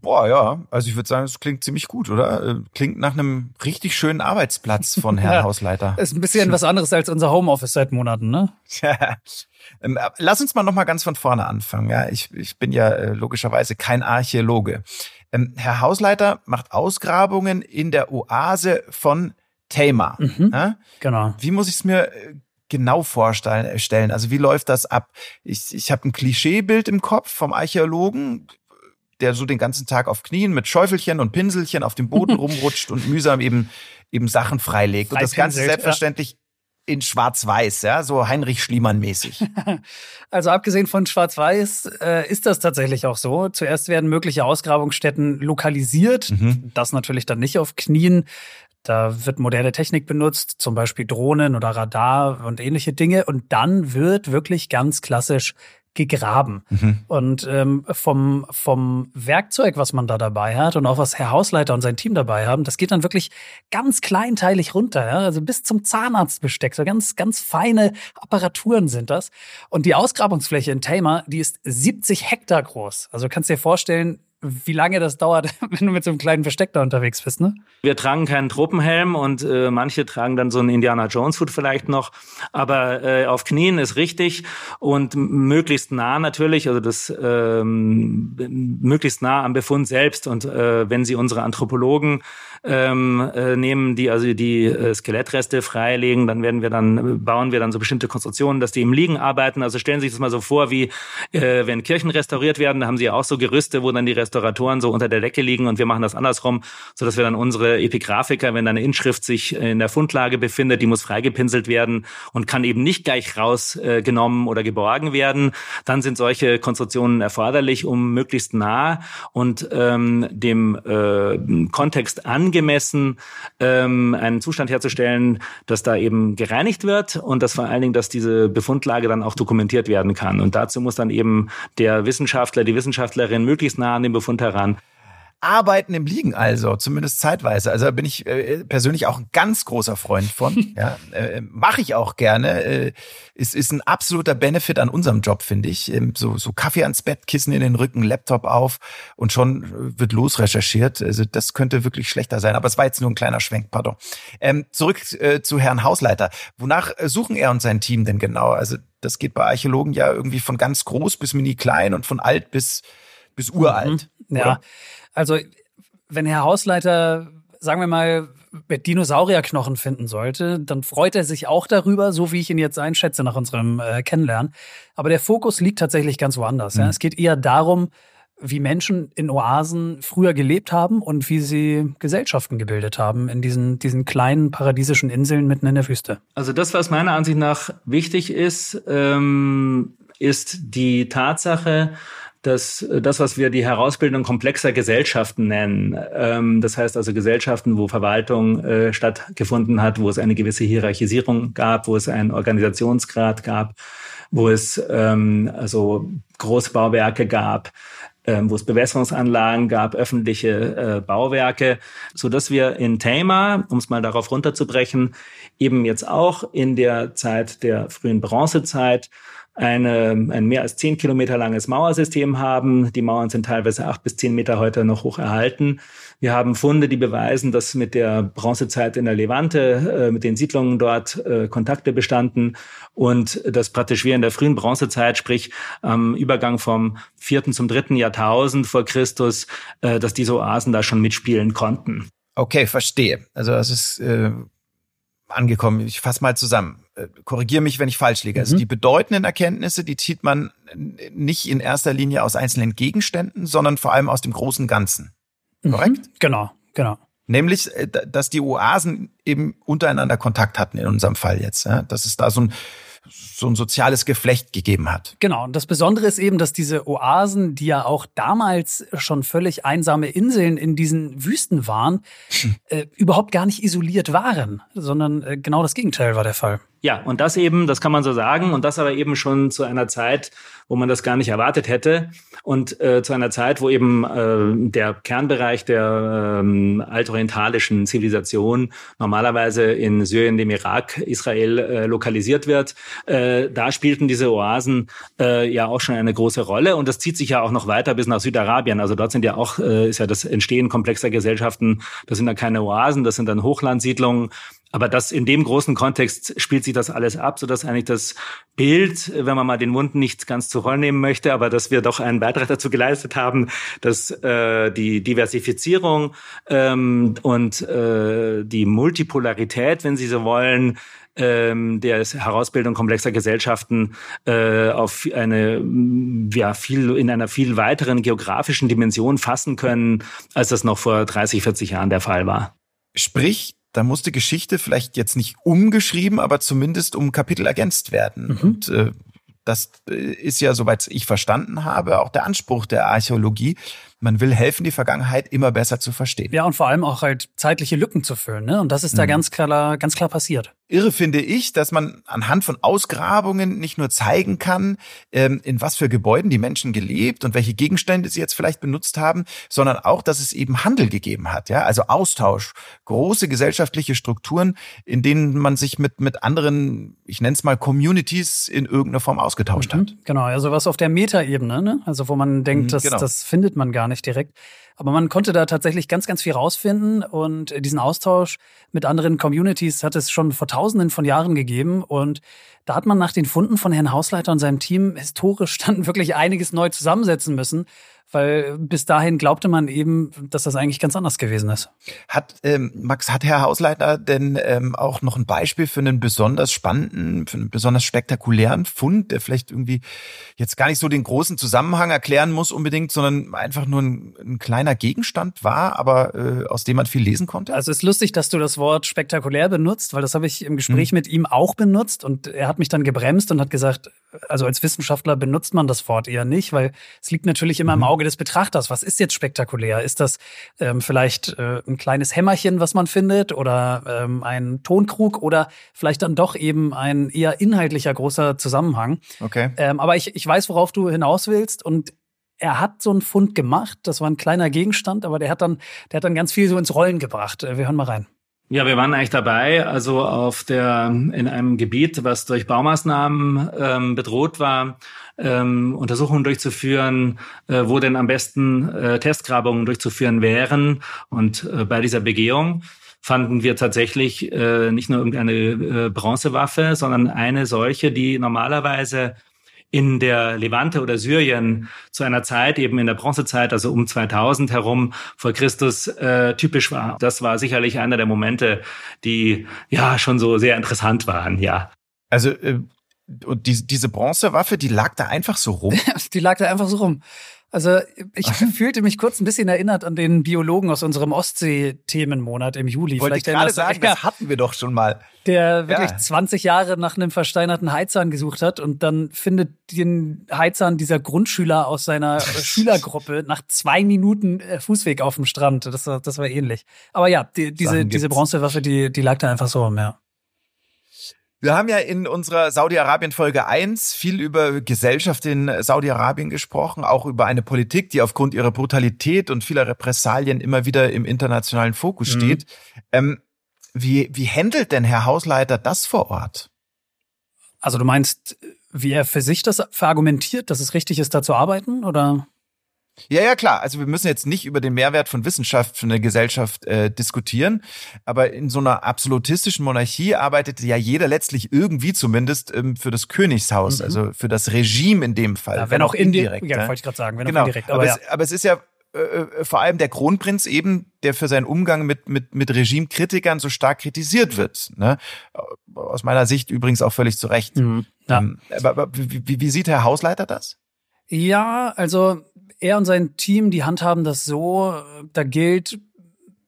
Boah, ja. Also ich würde sagen, es klingt ziemlich gut, oder? Äh, klingt nach einem richtig schönen Arbeitsplatz von Herrn ja, Hausleiter. Ist ein bisschen was anderes als unser Homeoffice seit Monaten, ne? Ja. Ähm, lass uns mal noch mal ganz von vorne anfangen. Ja, ich, ich bin ja äh, logischerweise kein Archäologe. Ähm, Herr Hausleiter macht Ausgrabungen in der Oase von Tama. Mhm, ja? Genau. Wie muss ich es mir äh, genau vorstellen? Also wie läuft das ab? Ich, ich habe ein Klischeebild im Kopf vom Archäologen der so den ganzen Tag auf Knien mit Schäufelchen und Pinselchen auf dem Boden rumrutscht und mühsam eben eben Sachen freilegt. Und das Ganze selbstverständlich ja. in Schwarz-Weiß, ja, so Heinrich Schliemann-mäßig. Also abgesehen von Schwarz-Weiß äh, ist das tatsächlich auch so. Zuerst werden mögliche Ausgrabungsstätten lokalisiert, mhm. das natürlich dann nicht auf Knien. Da wird moderne Technik benutzt, zum Beispiel Drohnen oder Radar und ähnliche Dinge. Und dann wird wirklich ganz klassisch gegraben. Mhm. Und ähm, vom, vom Werkzeug, was man da dabei hat und auch was Herr Hausleiter und sein Team dabei haben, das geht dann wirklich ganz kleinteilig runter, ja? also bis zum Zahnarztbesteck. So ganz, ganz feine Apparaturen sind das. Und die Ausgrabungsfläche in Tama, die ist 70 Hektar groß. Also kannst dir vorstellen, wie lange das dauert, wenn du mit so einem kleinen Versteck da unterwegs bist, ne? Wir tragen keinen Tropenhelm und äh, manche tragen dann so einen Indiana Jones Hut vielleicht noch, aber äh, auf Knien ist richtig und möglichst nah natürlich, also das ähm, möglichst nah am Befund selbst und äh, wenn Sie unsere Anthropologen ähm, äh, nehmen, die also die äh, Skelettreste freilegen, dann werden wir dann bauen wir dann so bestimmte Konstruktionen, dass die im Liegen arbeiten. Also stellen Sie sich das mal so vor, wie äh, wenn Kirchen restauriert werden, da haben sie ja auch so Gerüste, wo dann die Restauratoren so unter der Decke liegen und wir machen das andersrum, so dass wir dann unsere Epigraphiker, wenn eine Inschrift sich in der Fundlage befindet, die muss freigepinselt werden und kann eben nicht gleich rausgenommen äh, oder geborgen werden, dann sind solche Konstruktionen erforderlich, um möglichst nah und ähm, dem äh, Kontext an angemessen ähm, einen Zustand herzustellen, dass da eben gereinigt wird und dass vor allen Dingen, dass diese Befundlage dann auch dokumentiert werden kann. Und dazu muss dann eben der Wissenschaftler, die Wissenschaftlerin möglichst nah an den Befund heran. Arbeiten im Liegen also, zumindest zeitweise. Also da bin ich äh, persönlich auch ein ganz großer Freund von. ja, äh, Mache ich auch gerne. Äh, ist, ist ein absoluter Benefit an unserem Job, finde ich. Ähm, so, so Kaffee ans Bett, Kissen in den Rücken, Laptop auf und schon wird losrecherchiert. Also das könnte wirklich schlechter sein. Aber es war jetzt nur ein kleiner Schwenk, pardon. Ähm, zurück äh, zu Herrn Hausleiter. Wonach äh, suchen er und sein Team denn genau? Also das geht bei Archäologen ja irgendwie von ganz groß bis mini klein und von alt bis, bis uralt. Mhm. Ja. Also, wenn Herr Hausleiter, sagen wir mal, Dinosaurierknochen finden sollte, dann freut er sich auch darüber, so wie ich ihn jetzt einschätze nach unserem äh, Kennenlernen. Aber der Fokus liegt tatsächlich ganz woanders. Mhm. Ja. Es geht eher darum, wie Menschen in Oasen früher gelebt haben und wie sie Gesellschaften gebildet haben in diesen, diesen kleinen paradiesischen Inseln mitten in der Wüste. Also das, was meiner Ansicht nach wichtig ist, ähm, ist die Tatsache, dass äh, das, was wir die Herausbildung komplexer Gesellschaften nennen, ähm, das heißt also Gesellschaften, wo Verwaltung äh, stattgefunden hat, wo es eine gewisse Hierarchisierung gab, wo es einen Organisationsgrad gab, wo es ähm, also Großbauwerke gab, ähm, wo es Bewässerungsanlagen gab, öffentliche äh, Bauwerke, so dass wir in Thema, um es mal darauf runterzubrechen, eben jetzt auch in der Zeit der frühen Bronzezeit eine, ein mehr als zehn Kilometer langes Mauersystem haben. Die Mauern sind teilweise acht bis zehn Meter heute noch hoch erhalten. Wir haben Funde, die beweisen, dass mit der Bronzezeit in der Levante, äh, mit den Siedlungen dort äh, Kontakte bestanden und dass praktisch wir in der frühen Bronzezeit, sprich am Übergang vom vierten zum dritten Jahrtausend vor Christus, äh, dass diese Oasen da schon mitspielen konnten. Okay, verstehe. Also das ist äh, angekommen. Ich fasse mal zusammen. Äh, korrigiere mich, wenn ich falsch liege. Also mhm. Also die bedeutenden Erkenntnisse, die zieht man nicht in erster Linie aus einzelnen Gegenständen, sondern vor allem aus dem großen Ganzen. Mhm. Korrekt? Mhm. Genau, genau. Nämlich, äh, dass die Oasen eben untereinander Kontakt hatten in unserem Fall jetzt. Ja? Dass es da so ein so ein soziales Geflecht gegeben hat. Genau. Und das Besondere ist eben, dass diese Oasen, die ja auch damals schon völlig einsame Inseln in diesen Wüsten waren, hm. äh, überhaupt gar nicht isoliert waren, sondern äh, genau das Gegenteil war der Fall. Ja, und das eben, das kann man so sagen, und das aber eben schon zu einer Zeit, wo man das gar nicht erwartet hätte und äh, zu einer Zeit, wo eben äh, der Kernbereich der äh, altorientalischen Zivilisation normalerweise in Syrien, dem Irak, Israel äh, lokalisiert wird. Äh, da spielten diese Oasen äh, ja auch schon eine große Rolle und das zieht sich ja auch noch weiter bis nach Südarabien. Also dort sind ja auch, äh, ist ja das Entstehen komplexer Gesellschaften, das sind ja keine Oasen, das sind dann Hochlandsiedlungen aber das in dem großen Kontext spielt sich das alles ab, so dass eigentlich das Bild, wenn man mal den Mund nicht ganz zu voll nehmen möchte, aber dass wir doch einen Beitrag dazu geleistet haben, dass äh, die Diversifizierung ähm, und äh, die Multipolarität, wenn Sie so wollen, ähm, der Herausbildung komplexer Gesellschaften äh, auf eine ja viel in einer viel weiteren geografischen Dimension fassen können, als das noch vor 30, 40 Jahren der Fall war. Sprich, da musste Geschichte vielleicht jetzt nicht umgeschrieben, aber zumindest um Kapitel ergänzt werden. Mhm. Und äh, das äh, ist ja, soweit ich verstanden habe, auch der Anspruch der Archäologie, man will helfen, die Vergangenheit immer besser zu verstehen. Ja, und vor allem auch halt zeitliche Lücken zu füllen. Ne? Und das ist da mhm. ganz klar, ganz klar passiert. Irre finde ich, dass man anhand von Ausgrabungen nicht nur zeigen kann, ähm, in was für Gebäuden die Menschen gelebt und welche Gegenstände sie jetzt vielleicht benutzt haben, sondern auch, dass es eben Handel gegeben hat. Ja, also Austausch, große gesellschaftliche Strukturen, in denen man sich mit mit anderen, ich nenne es mal Communities in irgendeiner Form ausgetauscht mhm. hat. Genau, also was auf der Metaebene, ne? also wo man denkt, mhm, das, genau. das findet man gar nicht nicht direkt. Aber man konnte da tatsächlich ganz, ganz viel rausfinden und diesen Austausch mit anderen Communities hat es schon vor tausenden von Jahren gegeben und da hat man nach den Funden von Herrn Hausleiter und seinem Team historisch dann wirklich einiges neu zusammensetzen müssen weil bis dahin glaubte man eben, dass das eigentlich ganz anders gewesen ist. Hat ähm, Max, hat Herr Hausleiter denn ähm, auch noch ein Beispiel für einen besonders spannenden, für einen besonders spektakulären Fund, der vielleicht irgendwie jetzt gar nicht so den großen Zusammenhang erklären muss unbedingt, sondern einfach nur ein, ein kleiner Gegenstand war, aber äh, aus dem man viel lesen konnte? Also es ist lustig, dass du das Wort spektakulär benutzt, weil das habe ich im Gespräch hm. mit ihm auch benutzt und er hat mich dann gebremst und hat gesagt, also als Wissenschaftler benutzt man das Wort eher nicht, weil es liegt natürlich immer mhm. im Auge des Betrachters. Was ist jetzt spektakulär? Ist das ähm, vielleicht äh, ein kleines Hämmerchen, was man findet, oder ähm, ein Tonkrug oder vielleicht dann doch eben ein eher inhaltlicher großer Zusammenhang? Okay. Ähm, aber ich, ich weiß, worauf du hinaus willst und er hat so einen Fund gemacht. Das war ein kleiner Gegenstand, aber der hat dann, der hat dann ganz viel so ins Rollen gebracht. Äh, wir hören mal rein. Ja, wir waren eigentlich dabei, also auf der in einem Gebiet, was durch Baumaßnahmen ähm, bedroht war, ähm, Untersuchungen durchzuführen, äh, wo denn am besten äh, Testgrabungen durchzuführen wären. Und äh, bei dieser Begehung fanden wir tatsächlich äh, nicht nur irgendeine äh, Bronzewaffe, sondern eine solche, die normalerweise in der Levante oder Syrien zu einer Zeit, eben in der Bronzezeit, also um 2000 herum vor Christus, äh, typisch war. Das war sicherlich einer der Momente, die ja schon so sehr interessant waren, ja. Also äh, und die, diese Bronzewaffe, die lag da einfach so rum? die lag da einfach so rum. Also ich fühlte mich kurz ein bisschen erinnert an den Biologen aus unserem Ostsee-Themenmonat im Juli. Wollte Vielleicht ich gerade sagen, das hatten wir doch schon mal. Der wirklich ja. 20 Jahre nach einem versteinerten Heizahn gesucht hat und dann findet den Heizahn dieser Grundschüler aus seiner Schülergruppe nach zwei Minuten äh, Fußweg auf dem Strand. Das war, das war ähnlich. Aber ja, die, diese, diese Bronzewaffe, die, die lag da einfach so rum, ja. Wir haben ja in unserer Saudi-Arabien-Folge 1 viel über Gesellschaft in Saudi-Arabien gesprochen, auch über eine Politik, die aufgrund ihrer Brutalität und vieler Repressalien immer wieder im internationalen Fokus mhm. steht. Ähm, wie, wie handelt denn Herr Hausleiter das vor Ort? Also du meinst, wie er für sich das verargumentiert, dass es richtig ist, da zu arbeiten, oder? Ja, ja, klar. Also wir müssen jetzt nicht über den Mehrwert von Wissenschaft für eine Gesellschaft äh, diskutieren, aber in so einer absolutistischen Monarchie arbeitet ja jeder letztlich irgendwie zumindest ähm, für das Königshaus, mhm. also für das Regime in dem Fall. Ja, wenn, auch indirekt. Ja, ne? wollte ich gerade sagen, wenn genau. auch indirekt. Aber, aber, ja. es, aber es ist ja äh, äh, vor allem der Kronprinz eben, der für seinen Umgang mit, mit, mit Regimekritikern so stark kritisiert wird. Ne? Aus meiner Sicht übrigens auch völlig zu Recht. Mhm. Ja. Ähm, aber, aber wie, wie sieht Herr Hausleiter das? Ja, also er und sein Team, die handhaben das so, da gilt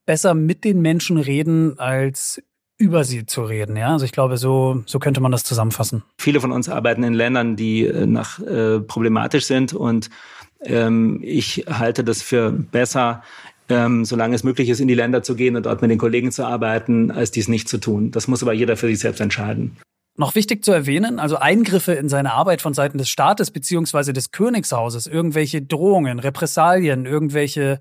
besser mit den Menschen reden, als über sie zu reden. Ja, also ich glaube, so, so könnte man das zusammenfassen. Viele von uns arbeiten in Ländern, die äh, nach äh, problematisch sind und ähm, ich halte das für besser, ähm, solange es möglich ist, in die Länder zu gehen und dort mit den Kollegen zu arbeiten, als dies nicht zu tun. Das muss aber jeder für sich selbst entscheiden. Noch wichtig zu erwähnen, also Eingriffe in seine Arbeit von Seiten des Staates beziehungsweise des Königshauses, irgendwelche Drohungen, Repressalien, irgendwelche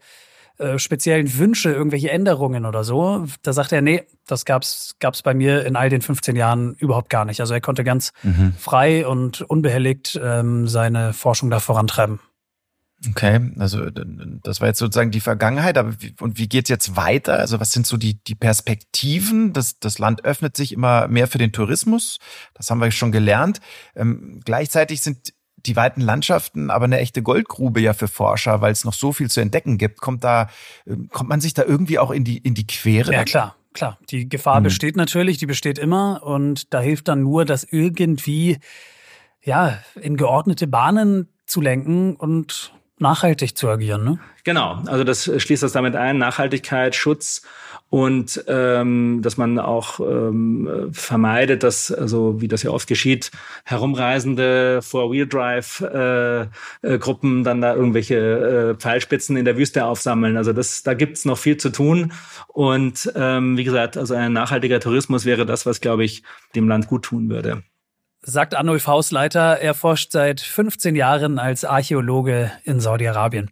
äh, speziellen Wünsche, irgendwelche Änderungen oder so, da sagt er, nee, das gab's gab's bei mir in all den 15 Jahren überhaupt gar nicht. Also er konnte ganz mhm. frei und unbehelligt ähm, seine Forschung da vorantreiben. Okay, also das war jetzt sozusagen die Vergangenheit, aber wie, und wie geht's jetzt weiter? Also was sind so die, die Perspektiven? Das, das Land öffnet sich immer mehr für den Tourismus, das haben wir schon gelernt. Ähm, gleichzeitig sind die weiten Landschaften aber eine echte Goldgrube ja für Forscher, weil es noch so viel zu entdecken gibt. Kommt da, ähm, kommt man sich da irgendwie auch in die, in die Quere? Ja, klar. Klar, die Gefahr hm. besteht natürlich, die besteht immer und da hilft dann nur, das irgendwie ja in geordnete Bahnen zu lenken und nachhaltig zu agieren. Ne? Genau, also das schließt das damit ein, Nachhaltigkeit, Schutz und ähm, dass man auch ähm, vermeidet, dass, also wie das ja oft geschieht, herumreisende Four-Wheel-Drive-Gruppen äh, äh, dann da irgendwelche äh, Pfeilspitzen in der Wüste aufsammeln. Also das, da gibt's noch viel zu tun. Und ähm, wie gesagt, also ein nachhaltiger Tourismus wäre das, was, glaube ich, dem Land gut tun würde sagt Arnulf Hausleiter. Er forscht seit 15 Jahren als Archäologe in Saudi-Arabien.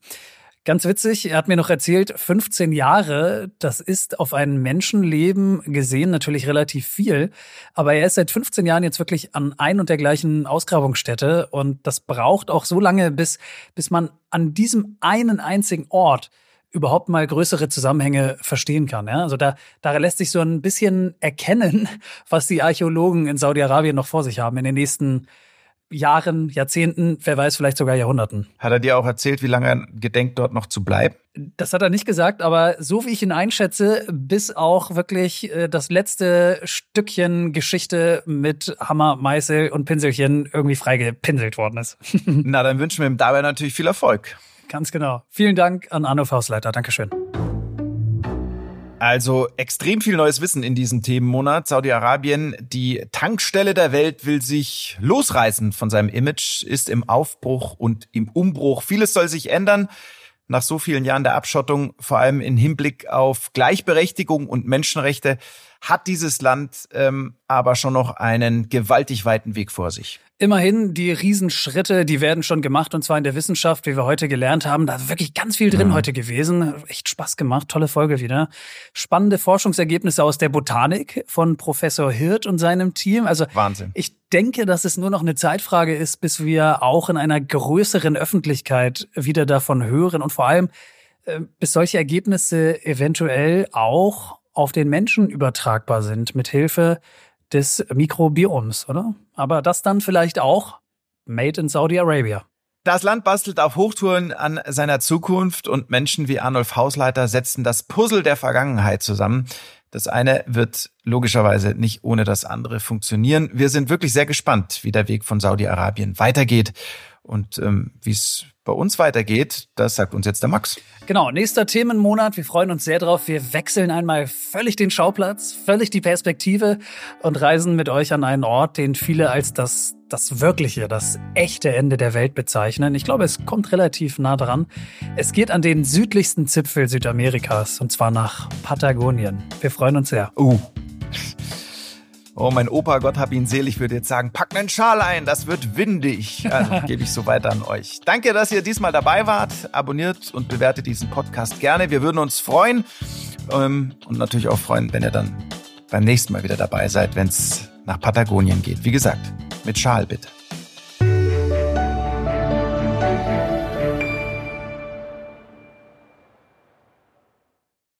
Ganz witzig, er hat mir noch erzählt, 15 Jahre, das ist auf ein Menschenleben gesehen natürlich relativ viel, aber er ist seit 15 Jahren jetzt wirklich an ein und der gleichen Ausgrabungsstätte und das braucht auch so lange, bis, bis man an diesem einen einzigen Ort überhaupt mal größere Zusammenhänge verstehen kann. Ja? Also da, da lässt sich so ein bisschen erkennen, was die Archäologen in Saudi-Arabien noch vor sich haben in den nächsten Jahren, Jahrzehnten, wer weiß, vielleicht sogar Jahrhunderten. Hat er dir auch erzählt, wie lange er gedenkt, dort noch zu bleiben? Das hat er nicht gesagt, aber so wie ich ihn einschätze, bis auch wirklich äh, das letzte Stückchen Geschichte mit Hammer, Meißel und Pinselchen irgendwie freigepinselt worden ist. Na, dann wünschen wir ihm dabei natürlich viel Erfolg. Ganz genau. Vielen Dank an Arno Faustleiter. Dankeschön. Also extrem viel neues Wissen in diesem Themenmonat. Saudi-Arabien, die Tankstelle der Welt, will sich losreißen von seinem Image, ist im Aufbruch und im Umbruch. Vieles soll sich ändern. Nach so vielen Jahren der Abschottung, vor allem im Hinblick auf Gleichberechtigung und Menschenrechte, hat dieses Land ähm, aber schon noch einen gewaltig weiten Weg vor sich. Immerhin, die Riesenschritte, die werden schon gemacht und zwar in der Wissenschaft, wie wir heute gelernt haben. Da ist wirklich ganz viel drin mhm. heute gewesen. Echt Spaß gemacht, tolle Folge wieder. Spannende Forschungsergebnisse aus der Botanik von Professor Hirt und seinem Team. Also Wahnsinn. Ich denke, dass es nur noch eine Zeitfrage ist, bis wir auch in einer größeren Öffentlichkeit wieder davon hören und vor allem äh, bis solche Ergebnisse eventuell auch auf den Menschen übertragbar sind, mit Hilfe des Mikrobioms, oder? Aber das dann vielleicht auch made in Saudi Arabia. Das Land bastelt auf Hochtouren an seiner Zukunft und Menschen wie Arnulf Hausleiter setzen das Puzzle der Vergangenheit zusammen. Das eine wird logischerweise nicht ohne das andere funktionieren. Wir sind wirklich sehr gespannt, wie der Weg von Saudi-Arabien weitergeht und ähm, wie es bei uns weitergeht, das sagt uns jetzt der Max. Genau, nächster Themenmonat. Wir freuen uns sehr drauf. Wir wechseln einmal völlig den Schauplatz, völlig die Perspektive und reisen mit euch an einen Ort, den viele als das, das wirkliche, das echte Ende der Welt bezeichnen. Ich glaube, es kommt relativ nah dran. Es geht an den südlichsten Zipfel Südamerikas und zwar nach Patagonien. Wir freuen uns sehr. Uh. Oh, mein Opa, Gott hab ihn selig, würde jetzt sagen, pack einen Schal ein, das wird windig. Also gebe ich so weiter an euch. Danke, dass ihr diesmal dabei wart. Abonniert und bewertet diesen Podcast gerne. Wir würden uns freuen ähm, und natürlich auch freuen, wenn ihr dann beim nächsten Mal wieder dabei seid, wenn es nach Patagonien geht. Wie gesagt, mit Schal bitte.